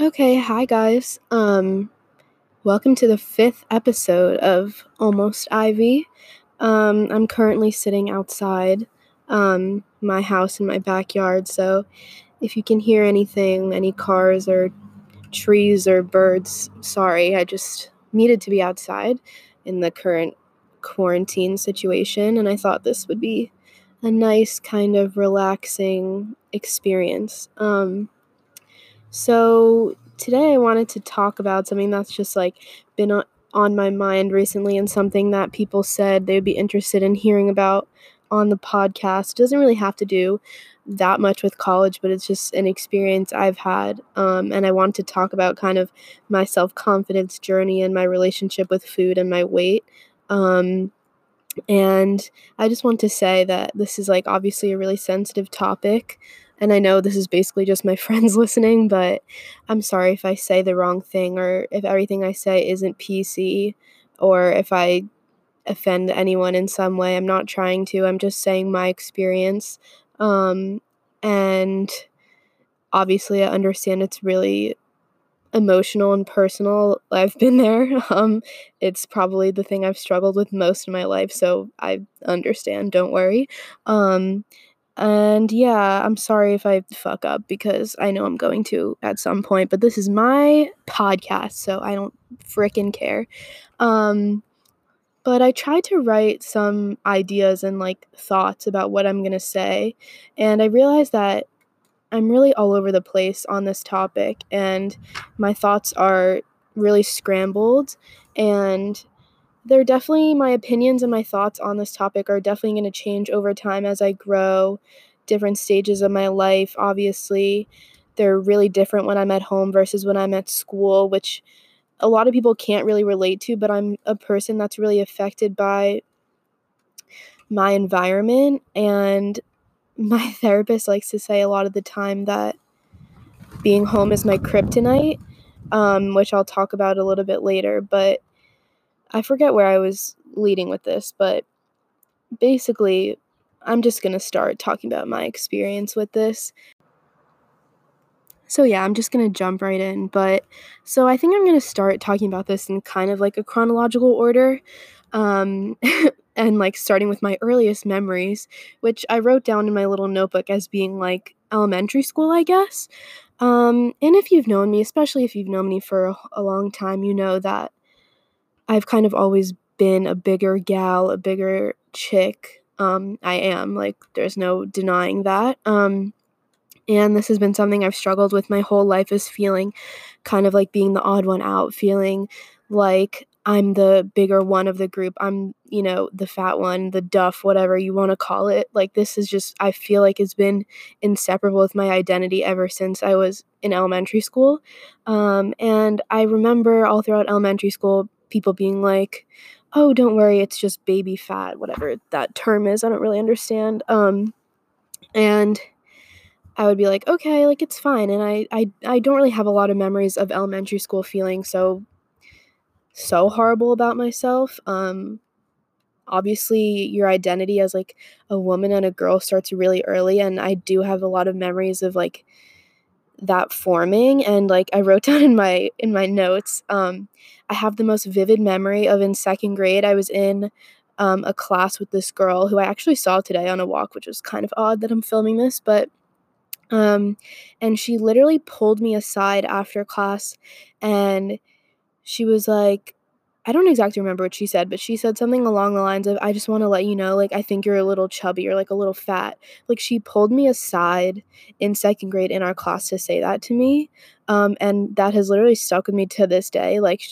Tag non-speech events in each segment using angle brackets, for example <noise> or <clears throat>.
Okay, hi guys. Um, welcome to the fifth episode of Almost Ivy. Um, I'm currently sitting outside um, my house in my backyard, so if you can hear anything, any cars or trees or birds, sorry, I just needed to be outside in the current quarantine situation, and I thought this would be a nice kind of relaxing experience. Um, so, today I wanted to talk about something that's just like been on, my mind recently and something that people said they would be interested in hearing about on the podcast. It doesn't really have to do that much with college, but it's just an experience I've had. Um, and I want to talk about kind of my self confidence journey and my relationship with food and my weight. Um, and I just want to say that this is like obviously a really sensitive topic. And I know this is basically just my <laughs> friends listening, but I'm sorry if I say the wrong thing or if everything I say isn't PC or if I offend anyone in some way. I'm not trying to, I'm just saying my experience. Um, and obviously, I understand it's really emotional and personal. I've been there. <laughs> Um, it's probably the thing I've struggled with most in my life, so I understand. Don't worry. Um, and yeah, I'm sorry if I fuck up because I know I'm going to at some point, but this is my podcast, so I don't freaking care. Um, but I tried to write some ideas and like thoughts about what I'm going to say, and I realized that I'm really all over the place on this topic, and my thoughts are really scrambled, and they're definitely my opinions and my thoughts on this topic are definitely going to change over time as I grow, different stages of my life. Obviously, they're really different when I'm at home versus when I'm at school, which a lot of people can't really relate to, but I'm a person that's really affected by my environment and my <laughs> therapist likes to say a lot of the time that being home is my kryptonite, um, which I'll talk about a little bit later. But I forget where I was leading with this, but basically, I'm just going to start talking about my experience with this. So, yeah, I'm just going to jump right in. But so I think I'm going to start talking about this in kind of like a chronological order. Um, <laughs> and like starting with my earliest memories, which I wrote down in my little notebook as being like elementary school, I guess. Um, and if you've known me, especially if you've known me for a, a long time, you know that I've kind of always been a bigger gal, a bigger chick. Um, I am like, there's no denying that. Um, and this has been something I've struggled with my whole life is feeling kind of like being the odd one out, feeling like I'm the bigger one of the group. I'm, you know, the fat one, the duff, whatever you want to call it. Like, this is just, I feel like it's been inseparable with my identity ever since I was in elementary school. Um, and I remember all throughout elementary school, people being like, oh, don't worry, it's just baby fat, whatever that term is. I don't really understand. Um, and I would be like, okay, like it's fine. And I, I, I don't really have a lot of memories of elementary school feeling so so horrible about myself. Um, obviously, your identity as like a woman and a girl starts really early, and I do have a lot of memories of like that forming. And like I wrote <laughs> down in my in my notes, um, I have the most vivid memory of in second grade. I was in um, a class with this girl who I actually saw today on a walk, which was kind of odd that I'm filming this, but um, and she literally pulled me aside after class and she was like, I don't exactly remember what she said, but she said something along the lines of, I just want to let you know, like, I think you're a little chubby or like a little fat. Like, she pulled me aside in second grade in our class to say that to me. Um, and that has literally stuck with me to this day. Like,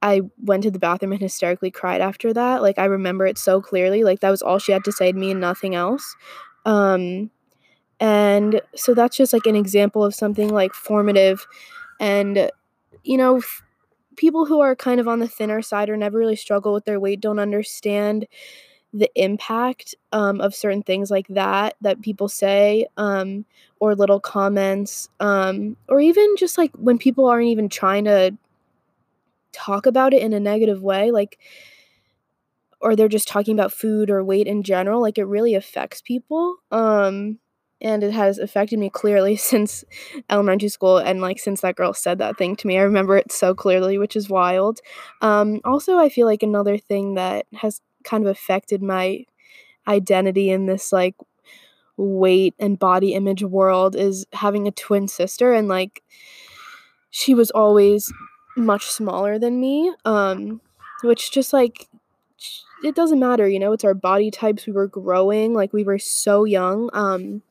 I went to the bathroom and hysterically cried after that. Like, I remember it so clearly. Like, that was all she had to say to me and nothing else. Um, and so that's just like an example of something like formative and, you know, people who are kind of on the thinner side or never really struggle with their weight don't understand the impact um, of certain things like that that people say um, or little comments um, or even just like when people aren't even trying to talk about it in a negative way like or they're just talking about food or weight in general like it really affects people um and it has affected me clearly <laughs> since elementary school and like since that girl said that thing to me. I remember it so clearly which is wild. Um, also i feel like another thing that has kind of affected my identity in this like weight and body image world is having a twin sister and like she was always much smaller than me um which just like it doesn't matter you know? It's our body types. We were growing like we were so young um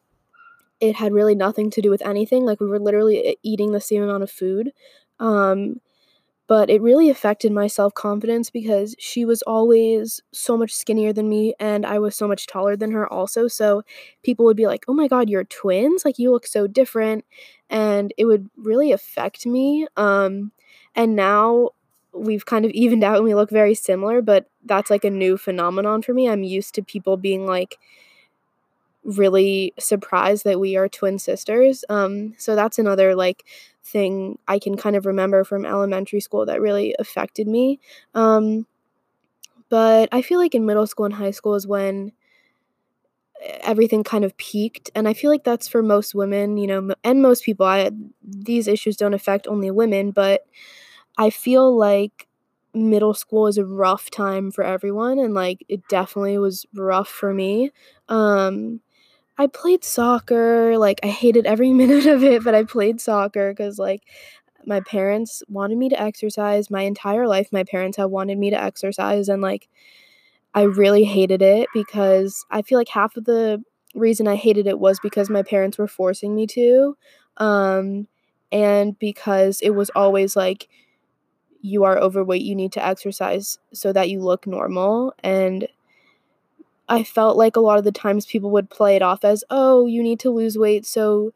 it had really nothing to do with anything. Like we were literally eating the same amount of food. Um, but it really affected my self confidence because she was always so much skinnier than me and I was so much taller than her, also. So people would be like, oh my God, you're twins? Like you look so different. And it would really affect me. Um, and now we've kind of evened out and we look very similar, but that's like a new phenomenon for me. I'm used to people being like, really surprised that we are twin sisters. Um, so that's another like thing I can kind of remember from elementary school that really affected me. Um, but I feel like in middle school and high school is when everything kind of peaked and i feel like that's for most women you know and most people I, these issues don't affect only women but i feel like middle school is a rough time for everyone and like it definitely was rough for me um I played soccer, like, I hated every <laughs> minute of it, but I played soccer because like, my parents wanted me to exercise. My entire life, my parents have wanted me to exercise, and, like, I really hated it because I feel like half of the reason I hated it was because my parents were forcing me to, um, and because it was always like, "You are overweight, you need to exercise so that you look normal," and I felt like a lot of the times people would play it off as, "Oh, you need to lose weight so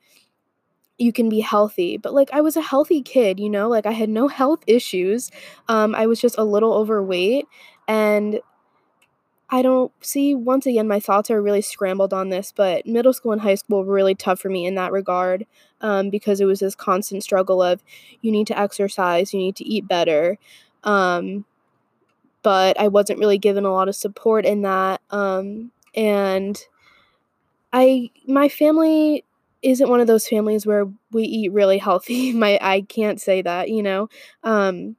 you can be healthy." But like I was a healthy kid, you know? Like I had no health issues. Um, I was just a little overweight and I don't see once again my thoughts are really scrambled on this, but middle school and high school were really tough for me in that regard um, because it was this constant struggle of you need to exercise, you need to eat better. Um, but I wasn't really given a lot of support in that. Um, and I, my family isn't one of those families where we eat really healthy. <laughs> My, I can't say that, you know. Um,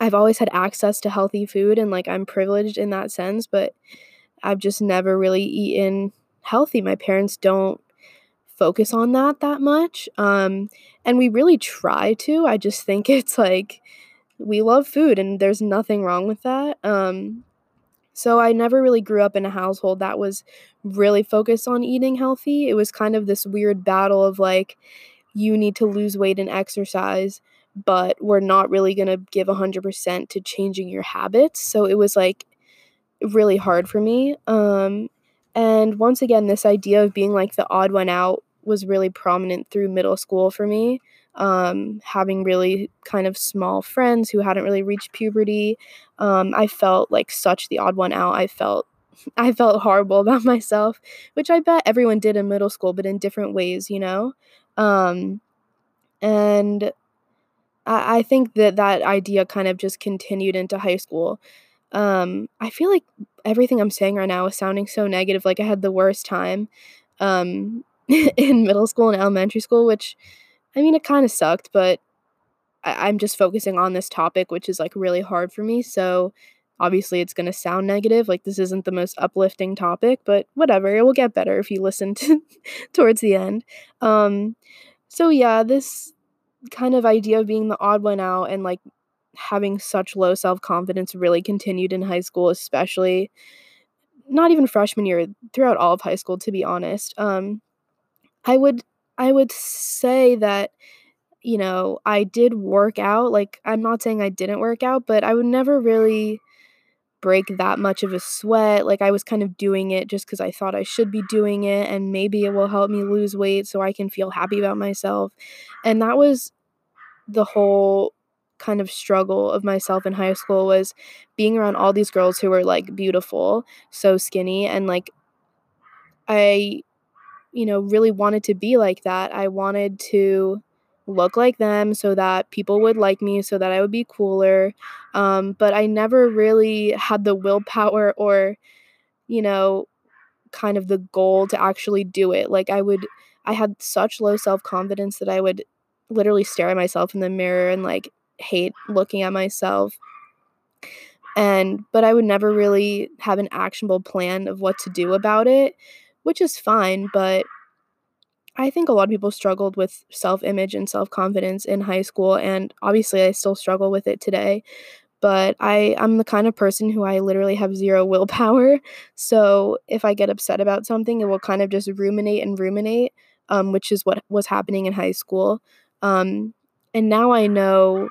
I've always had access to healthy food and like I'm privileged in that sense, but I've just never really eaten healthy. My parents don't focus on that that much. Um, and we really try to. I just think <laughs> it's like we love food and there's nothing wrong with that. Um, so I never really grew up in a household that was really focused on eating healthy. It was kind of this weird battle of like, you need to lose weight and exercise, but we're not really going to give 100% to changing your habits. So it was like really hard for me. Um, and once again, this idea of being like the odd one out was really prominent through middle school for me um, having really kind of small friends who hadn't really reached puberty. Um, I felt like such the odd one out. I felt <laughs> I felt horrible <laughs> about myself, which I bet everyone did in middle school, but in different ways, you know. Um, and I, I think that that idea kind of just continued into high school. Um, I feel like everything I'm saying right now is sounding so negative. Like I had the worst time um, <laughs> in middle school and elementary school, which I mean, it kind of sucked, but I- I'm just focusing on this topic, which is like really hard for me. So obviously, it's going to sound negative. Like, this isn't the most uplifting topic, but whatever. It will get better if you listen <laughs> to towards the end. Um, so, yeah, this kind of idea of being the odd one out and like having such low self confidence really continued in high school, especially not even freshman year, throughout all of high school, to be honest. Um, I would I would say that, you know, I did work out. Like, I'm not saying I didn't work out, but I would never really break that much of a sweat. Like, I was kind of doing it just because I thought I should be doing it, and maybe it will help me lose weight so I can feel happy about myself. And that was the whole kind of struggle of myself in high school was being around all these girls who were like beautiful, so skinny, and like I you know, really wanted to be like that. I wanted to look like them so that people would like me, so that I would be cooler. Um, but I never really had the willpower or, you know, kind of the goal to actually do it. Like I would I had such low self-confidence that I would literally stare at myself in the mirror and like hate looking at myself. And but I would never really have an actionable plan of what to do about it, which is fine, but I think a lot of people struggled with self-image and self-confidence in high school and obviously I still struggle with it today but I I'm the kind of person who I literally have zero <laughs> willpower. So if I get upset about something, it will kind of just ruminate and ruminate, um, which is what was happening in high school. Um, and now I know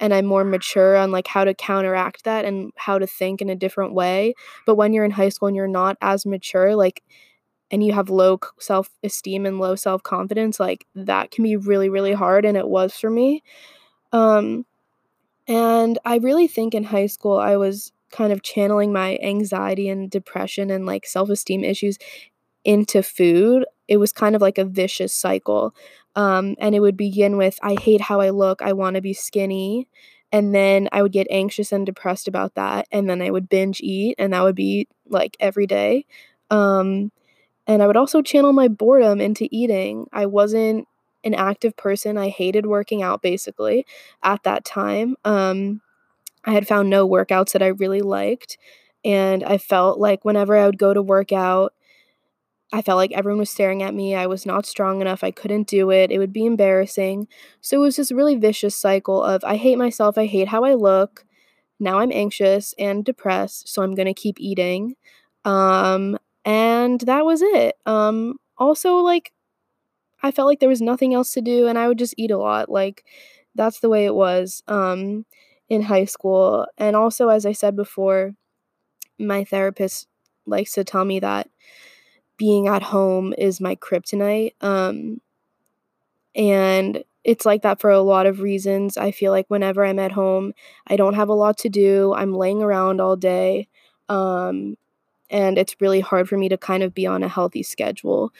and I'm more mature on like how to counteract that and how to think in a different way. But when you're in high school and you're not as mature, like and you have low self-esteem and low self-confidence, like that can be really really hard and it was for me. Um and I really think in high school, I was kind of channeling my anxiety and depression and like self esteem issues into food. It was kind of like a vicious cycle. Um, and it would begin with, I hate how I look, I want to be skinny. And then I would get anxious and depressed about that. And then I would binge eat, and that would be like every day. Um, and I would also channel my boredom into eating. I wasn't an active person. I hated working out basically at that time. Um, I had found no workouts that I really liked. And I felt like whenever I would go to work out, I felt like everyone was staring at me. I was not strong enough. I couldn't do it. It would be embarrassing. So it was this really vicious cycle of I hate myself. I hate how I look. Now I'm anxious and depressed. So I'm going to keep eating. Um, and that was it. Um, also, like, I felt like there was nothing else to do and I would just eat a lot. Like that's the way it was um, in high school. And also, as I said before, my therapist likes to tell me that being at home is my kryptonite. Um, and it's like that for a lot of reasons. I feel like whenever I'm at home, I don't have a lot to do. I'm laying around all day. Um, and it's really hard for me to kind of be on a healthy schedule.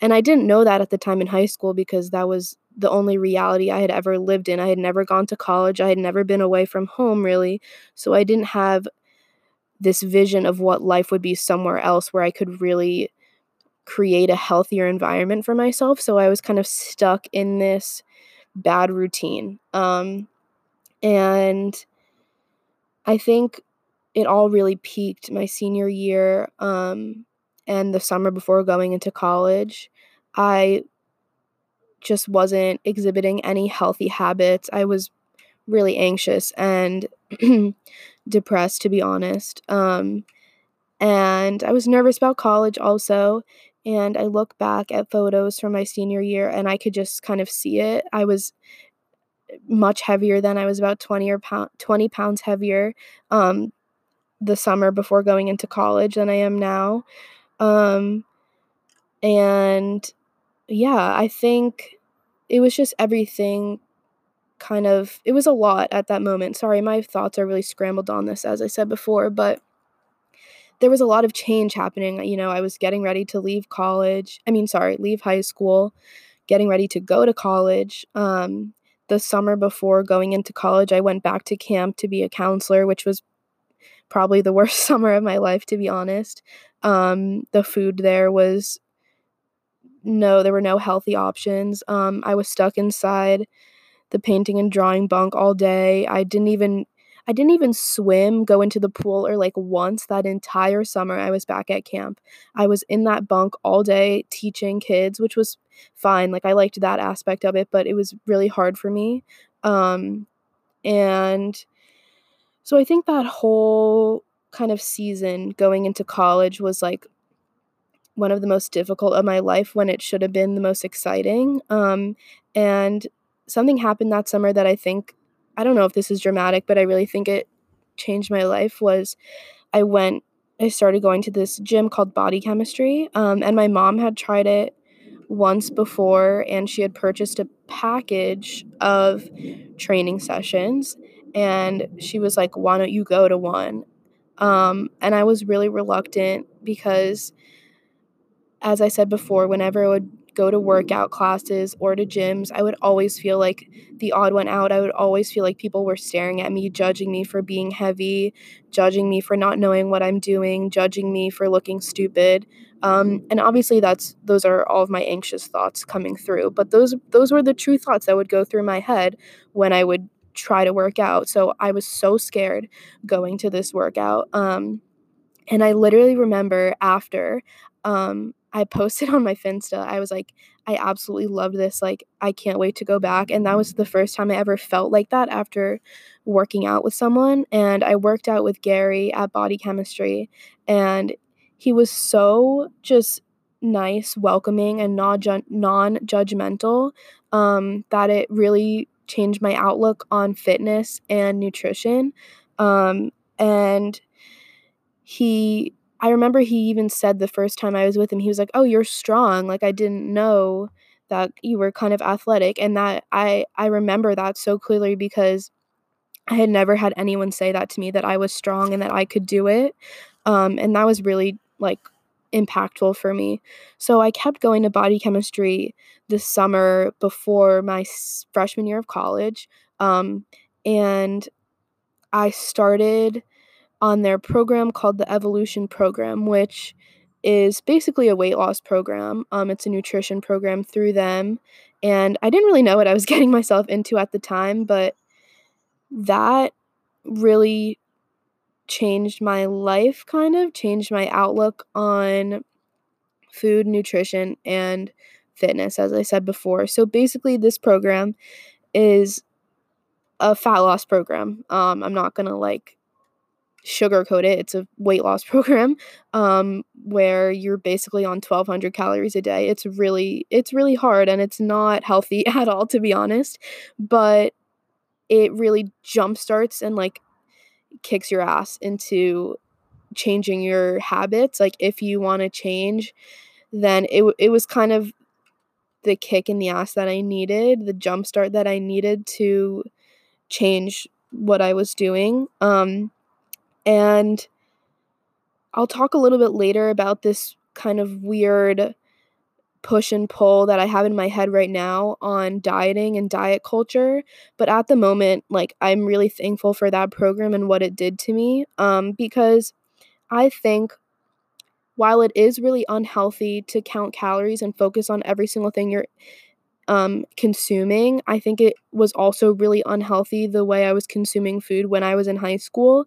And I didn't know that at the time in high school because that was the only reality I had ever lived in. I had never gone to college, I had never been away from home really. So I didn't have this vision of what life would be somewhere else where I could really create a healthier environment for myself. So I was kind of stuck in this bad routine. Um, and I think it all really peaked my senior year. Um, and the summer before going into college, I just wasn't exhibiting any healthy habits. I was really anxious and <clears throat> depressed, to be honest. Um, and I was nervous about college also. And I look back at photos from my senior year and I could just kind of see it. I was much heavier than I was about 20 or pound, 20 pounds heavier um, the summer before going into college than I am now. Um, and yeah, I think it was just everything kind of, it was a lot at that moment. Sorry, my thoughts are really scrambled on this, as I said before, but there was a lot of change happening. You know, I was getting ready to leave college. I mean, sorry, leave high school, getting ready to go to college. Um, the summer before going into college, I went back to camp to be a counselor, which was probably the <laughs> worst summer of my life, to be honest. Um, the food there was no, there were no healthy options. Um, I was stuck inside the painting and drawing bunk all day. I didn't even I didn't even swim, go into the pool or like once that entire summer I was back at camp. I was in that bunk all day teaching kids, which was fine. Like I liked that aspect of it, but it was really hard for me. Um, and so I think that whole kind of season going into college was like one of the most difficult of my life when it should have been the most exciting. Um, and something happened that summer that I think, I don't know if this is dramatic, but I really think it changed my life was I went, I started going to this gym called Body Chemistry. Um, and my mom had tried it once before and she had purchased a package of training sessions. And she was like, Why don't you go to one? Um, and I was really reluctant because, as I said before, whenever I would go to workout classes or to gyms, I would always feel like the odd one out. I would always feel like people were staring at me, judging me for being heavy, judging me for not knowing what I'm doing, judging me for looking stupid. Um, and obviously that's those are all of my anxious thoughts coming through. But those those were the true thoughts that would go through my head when I would try to work out. So I was so scared going to this workout. Um, and I literally remember after um, I posted on my Finsta, I was like, I absolutely loved this. Like, I can't wait to go back. And that was the first time I ever felt like that after working out with someone. And I worked out with Gary at Body Chemistry, and he was so just nice, welcoming, and non judgmental um, that it really changed my outlook on fitness and nutrition. Um, and he, I remember he even said the first time I was with him, he was like, "Oh, you're strong." Like I didn't know that you were kind of athletic, and that I I remember that so clearly because I had never had anyone say that to me that I was strong and that I could do it. Um, and that was really like impactful for me. So I kept going to body chemistry this summer before my freshman year of college. Um, and I started on their program called the Evolution Program, which is basically a weight loss program. Um, it's a nutrition program through them. And I didn't really know what I was <laughs> getting myself into at the time, but that really changed my life, kind of changed my outlook on food, nutrition, and fitness, as I said before. So basically, this program is a fat loss program. Um, I'm not gonna like sugarcoat it. It's a weight loss <laughs> program um, where you're basically on 1200 calories a day. It's really it's really hard and it's not healthy <laughs> at all to be honest, but it really jumpstarts and like kicks your ass into changing your habits. Like if you want to change, then it it was kind of the kick in the ass that I needed, the jumpstart that I needed to change what I was doing. Um, and I'll talk a little bit later about this kind of weird push and pull that I have in my head right now on dieting and diet culture. But at the moment, like I'm really thankful for that program and what it did to me. Um, because I think while it is really unhealthy to count calories and focus on every single thing you're um, consuming, I think it was also really unhealthy the way I was consuming food when I was in high school.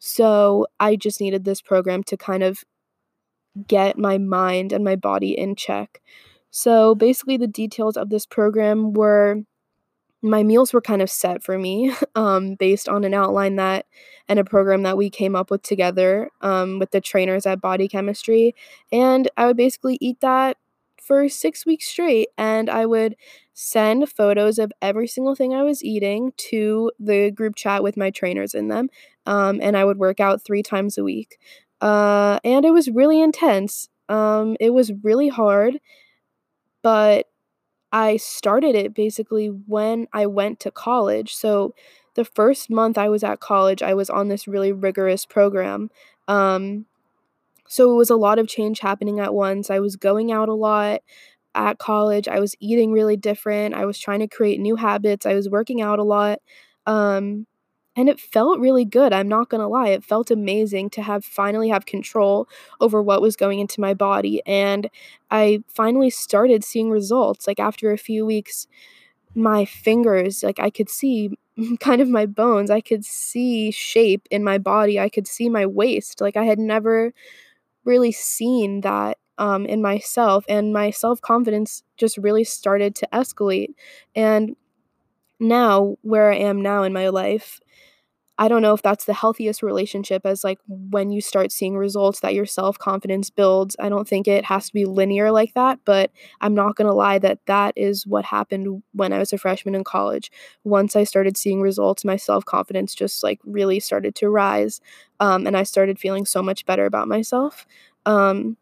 So I just needed this program to kind of get my mind and my body in check. So basically, the details of this program were my meals were kind of set for me <laughs> um, based on an outline that and a program that we came up with together um, with the trainers at Body Chemistry. And I would basically eat that for six weeks straight. And I would send photos of every single thing I was eating to the group chat with my trainers in them. Um, and I would work out three times a week. Uh, and it was really intense. Um, it was really hard, but I started it basically when I went to college. So the first month I was at college, I was on this really rigorous program. Um, so it was a lot of change happening at once. I was going out a lot at college. I was eating really different. I was trying to create new habits. I was working out a lot. Um, and it felt really good i'm not going to lie it felt amazing to have finally have control over what was going into my body and i finally started seeing results like after a few weeks my fingers like i could see <laughs> kind of my bones i could see shape in my body i could see my waist like i had never really seen that um, in myself and my self-confidence just really started to escalate. And now where i am now in my life I don't know if that's the healthiest relationship as like when you start seeing results that your self-confidence builds. I don't think it has to be linear like that, but I'm not going to lie that that is what happened when I was a freshman in college. Once I started seeing results, my self-confidence just like really started to rise um, and I started feeling so much better about myself. Um,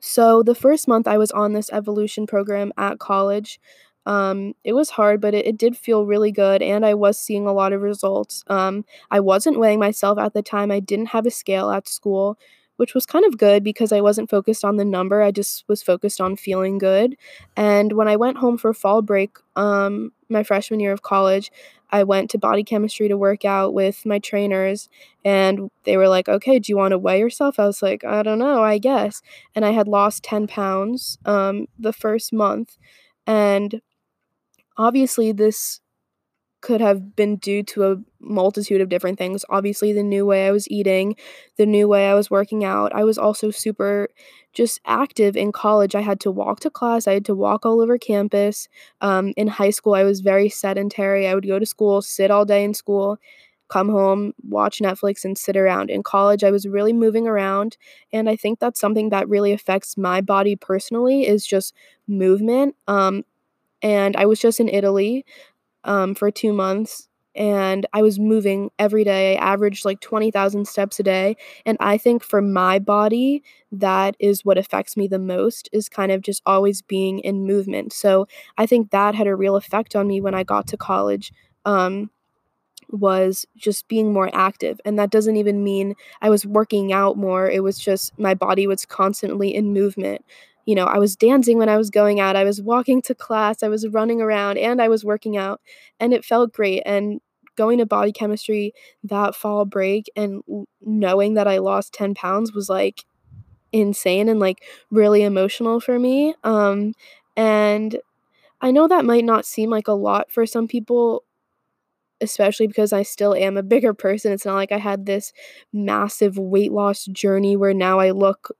so the first month I was on this evolution program at college, um, it was hard, but it, it did feel really good, and I was seeing a lot of results. Um, I wasn't weighing myself at the time. I didn't have a scale at school, which was kind of good because I wasn't focused on the number. I just was focused on feeling good. And when I went home for fall break, um, my freshman year of college, I went to body chemistry to work out with my trainers, and they were like, "Okay, do you want to weigh yourself?" I was like, "I don't know, I guess." And I had lost ten pounds um, the first month, and obviously this could have been due to a multitude of different things. Obviously, the new way I was eating, the new way I was working out. I was also super just active in college. I had to walk to class, I had to walk all over campus. Um, in high school, I was very sedentary. I would go to school, sit all day in school, come home, watch Netflix, and sit around. In college, I was really moving around. And I think that's something that really affects my body personally is just movement. Um, and I was just in Italy um, for two months and I was moving every day. I averaged like 20,000 steps a day. And I think for my body, that is what affects me the most is kind of just always being in movement. So I think that had a real effect on me when I got to college. Um, was just being more active. And that doesn't even mean I was working out more. It was just my body was constantly in movement you know, I was dancing when I was going out, I was walking to class, I was running around, and I was working out, and it felt great. And going to body chemistry that fall break and knowing that I lost 10 pounds was like insane and like really emotional for me. Um, and I know that might not seem like a lot for some people, especially because I still am a bigger person. It's not like I had this massive weight loss journey where now I look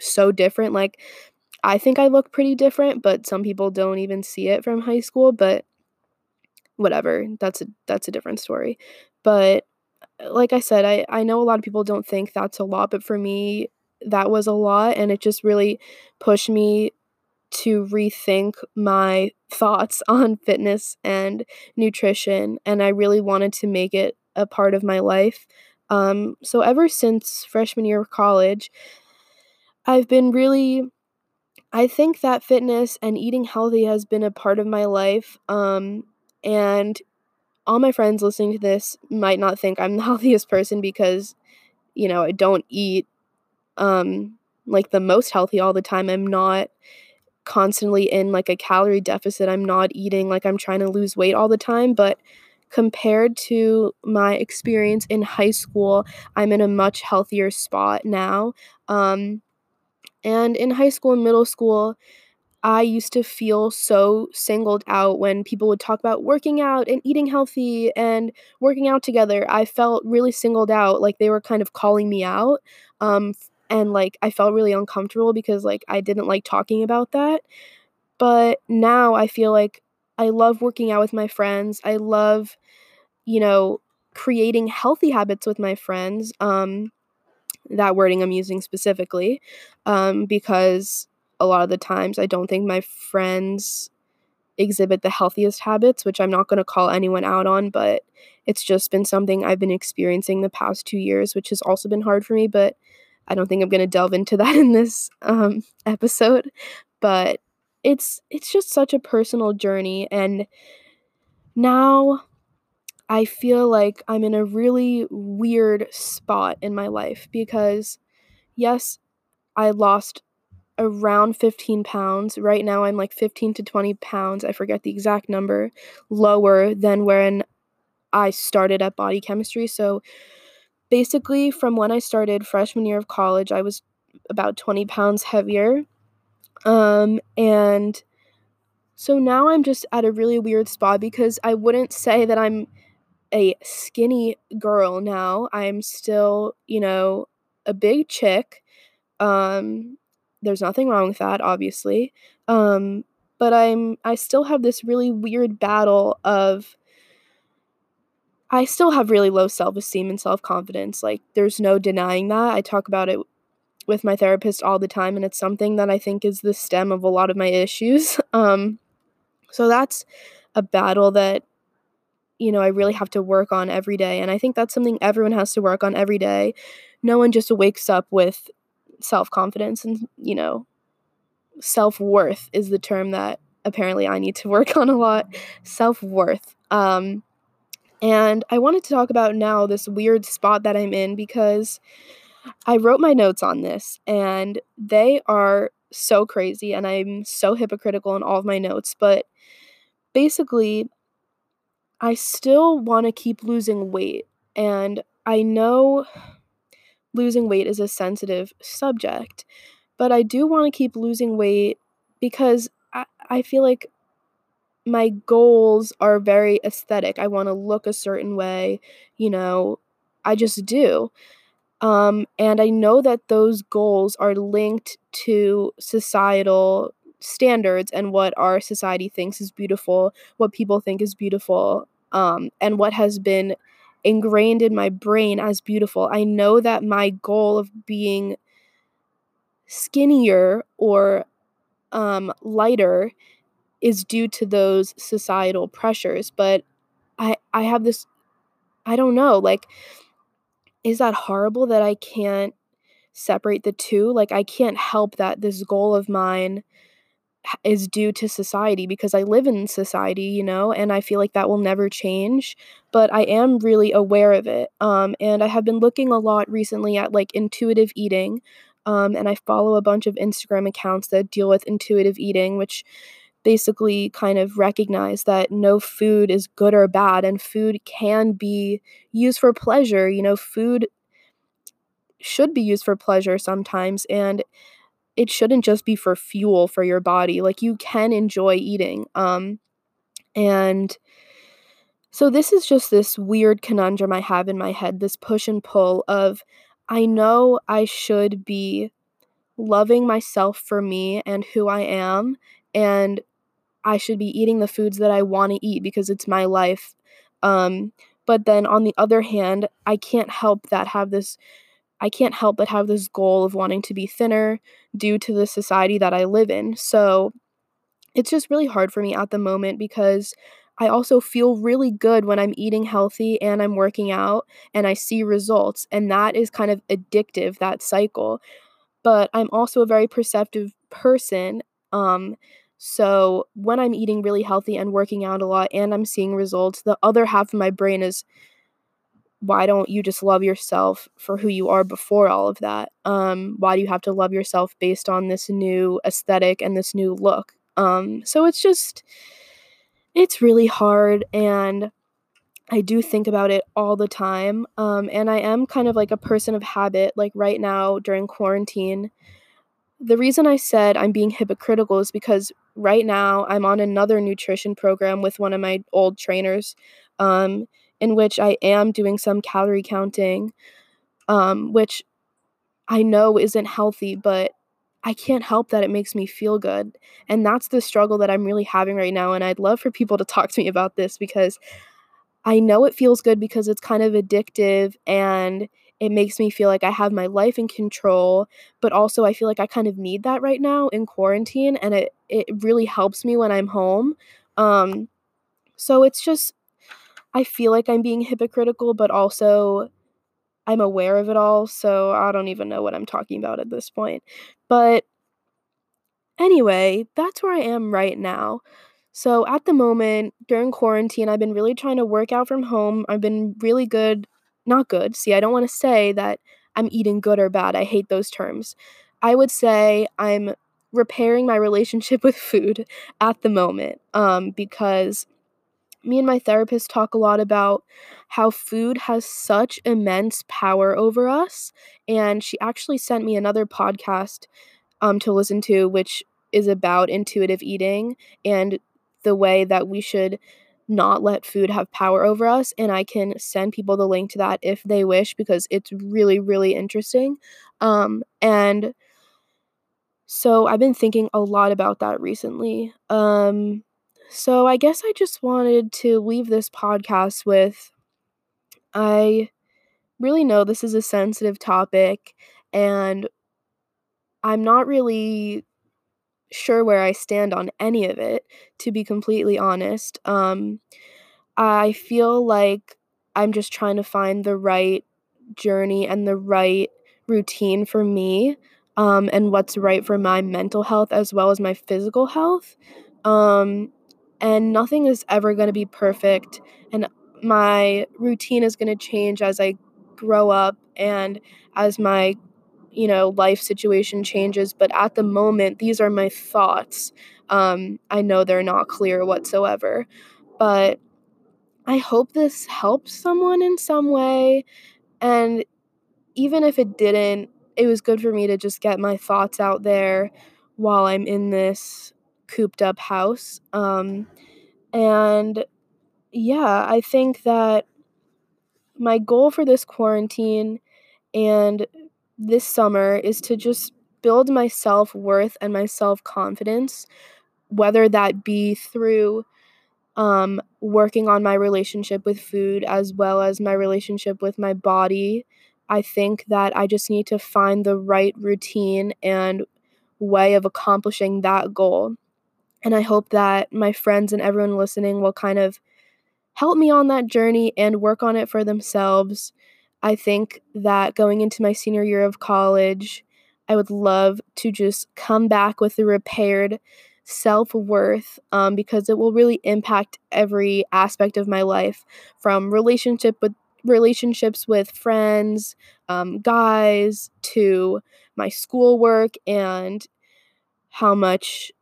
so different. Like, I think I look pretty different, but some people don't even see it from high school, but whatever. That's a that's a different story. But uh, like I said, I I know a lot of people don't think that's a lot, but for me that was a lot and it just really pushed me to rethink my <laughs> thoughts on fitness and nutrition and I really wanted to make it a part of my life. Um, so ever since freshman year of college, I've been really I think that fitness and eating healthy has been a part of my life. Um, and all my friends listening to this might not think I'm the <laughs> healthiest person because, you know, I don't eat um, like the most healthy all the time. I'm not constantly in like a calorie deficit. I'm not eating like I'm trying to lose weight all the time. But compared to my experience in high school, I'm in a much healthier spot now. Um, and in high school and middle school, I used to feel so singled out when people would talk about working out and eating healthy and working out together. I felt really singled out, like they were kind of calling me out. Um, and like I felt really uncomfortable because like I didn't like talking about that. But now I feel like I love working out with my friends. I love, you know, creating healthy habits with my friends. Um, that wording I'm using specifically, um, because a lot of the times I don't think my friends exhibit the healthiest habits, which I'm not going to call anyone out on, but it's just been something I've been experiencing the past two years, which has also been hard for me. But I don't think I'm going to delve into <laughs> that in this um, episode. But it's it's just such a personal journey, and now I feel like I'm in a really weird spot in my life because, yes, I lost around 15 pounds. Right now, I'm like 15 to 20 pounds, I forget the exact number, lower than when I started at body chemistry. So, basically, from when I started freshman year of college, I was about 20 pounds heavier. Um, and so now I'm just at a really weird spot because I wouldn't say that I'm a skinny girl now. I'm still, you know, a big chick. Um, there's nothing wrong with that, obviously. Um, but I'm I still have this really weird battle of I still have really low self-esteem and self-confidence. Like there's no denying that. I talk about it with my therapist all the time and it's something that I think is the stem of a lot of my issues. <laughs> Um, so that's a battle that you know, I really have to work on every day. And I think that's something everyone has to work on every day. No one just wakes up with self confidence and, you know, self worth is the term that apparently I need to <laughs> work on a lot. Self worth. Um, and I wanted to talk about now this weird spot that I'm in because I wrote my notes on this and they are so crazy and I'm so hypocritical in all of my notes, but basically I still want to keep losing weight and I know losing weight is a sensitive subject, but I do want to keep losing weight because I, I feel like my goals are very aesthetic. I want to look a certain way, you know, I just do. Um, and I know that those goals are linked to societal standards and what our society thinks is beautiful, what people think is beautiful, um, and what has been ingrained in my brain as beautiful. I know that my goal of being skinnier or um, lighter is due to those societal pressures, but I I have this I don't know, like is that horrible that I can't separate the two? Like I can't help that this goal of mine is due to society because I live in society, you know, and I feel like that will never change, but I am really aware of it. Um, and I have been looking a lot recently at like intuitive eating. Um, and I follow a bunch of Instagram accounts that deal with intuitive eating, which basically kind of recognize that no food is good or bad and food can be used for pleasure. You know, food should be used for pleasure sometimes and it shouldn't just be for fuel for your body. Like you can enjoy eating. Um and so this is just this weird conundrum I have in my head, this push and pull of I know I should be loving myself for me and who I am and I should be eating the foods that I want to eat because it's my life. Um but then on the other hand, I can't help that have this I can't help but have this goal of wanting to be thinner due to the society that I live in. So it's just really hard for me at the moment because I also feel really good when I'm eating healthy and I'm working out and I see results. And that is kind of addictive, that cycle. But I'm also a very perceptive person. Um, so when I'm eating really healthy and working out a lot and I'm seeing results, the other half of my brain is why don't you just love yourself for who you are before all of that? Um, why do you have to love yourself based on this new aesthetic and this new look? Um, so it's just, it's really hard, and I do think about it all the time. Um, and I am kind of like a person of habit. Like right now during quarantine, the reason I said I'm being hypocritical is because right now I'm on another nutrition program with one of my old trainers. Um, in which I am doing some calorie counting, um, which I know isn't healthy, but I can't help that it makes me feel good. And that's the struggle that I'm really having right now. And I'd love for people to talk to me about this because I know it feels good because it's kind of addictive and it makes me feel like I have my life in control, but also I feel like I kind of need that right now in quarantine and it it really helps me when I'm home. Um so it's just I feel like I'm being hypocritical, but also I'm aware of it all, so I don't even know what I'm talking about at this point. But anyway, that's where I am right now. So at the moment, during quarantine, I've been really trying to work out from home. I've been really good, not good. See, I don't want to say that I'm eating good or bad. I hate those terms. I would say I'm repairing my relationship <laughs> with food at the moment um, because me and my therapist talk a lot about how food has such immense power over us. And she actually sent me another podcast um, to listen to, which is about intuitive eating and the way that we should not let food have power over us. And I can send people the link to that if they wish because it's really, really interesting. Um, and so I've been thinking a lot about that recently. Um, so I guess I just wanted to leave this podcast with I really know this is a sensitive topic and I'm not really sure where I stand on any of it to be completely honest. Um I feel like I'm just trying to find the right journey and the right routine for me um and what's right for my mental health as well as my physical health. Um and nothing is ever going to be perfect and my routine is going to change as I grow up and as my you know life situation changes but at the moment these are my thoughts. Um, i know they're not clear whatsoever but i hope this helps someone in some way and even if it didn't it was good for me to just get my thoughts out there while i'm in this cooped up house um, and yeah i think that my goal for this quarantine and this summer is to just build my self worth and my self confidence, whether that be through um, working on my relationship with food as well as my relationship with my body. I think that I just need to find the right routine and way of accomplishing that goal. And I hope that my friends and everyone listening will kind of help me on that journey and work on it for themselves. I think that going into my senior year of college, I would love to just come back with a repaired self worth um, because it will really impact every aspect of my life from relationship with relationships with friends, um, guys, to my schoolwork and how much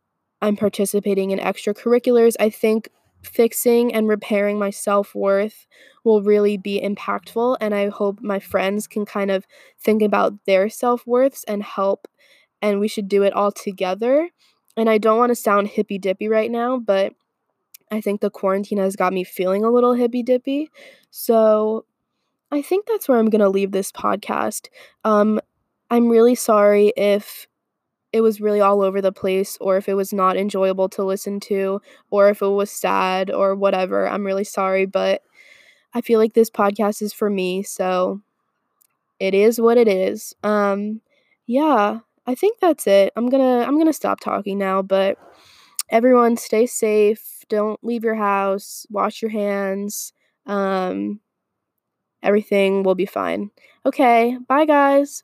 I'm participating in extracurriculars. I think fixing and repairing my self worth will really be impactful. And I hope my friends can kind of think about their self worths and help. And we should do it all together. And I don't want to sound hippy dippy right now, but I think the quarantine has got me feeling a little hippy dippy. So I think that's where I'm going to leave this podcast. Um, I'm really sorry if it was really all over the place or if it was not enjoyable to listen to or if it was sad or whatever. I'm really sorry, but I feel like this podcast is for me, so it is what it is. Um yeah, I think that's it. I'm going to I'm going to stop talking now, but everyone stay safe. Don't leave your house. Wash your hands. Um everything will be fine. Okay, bye guys.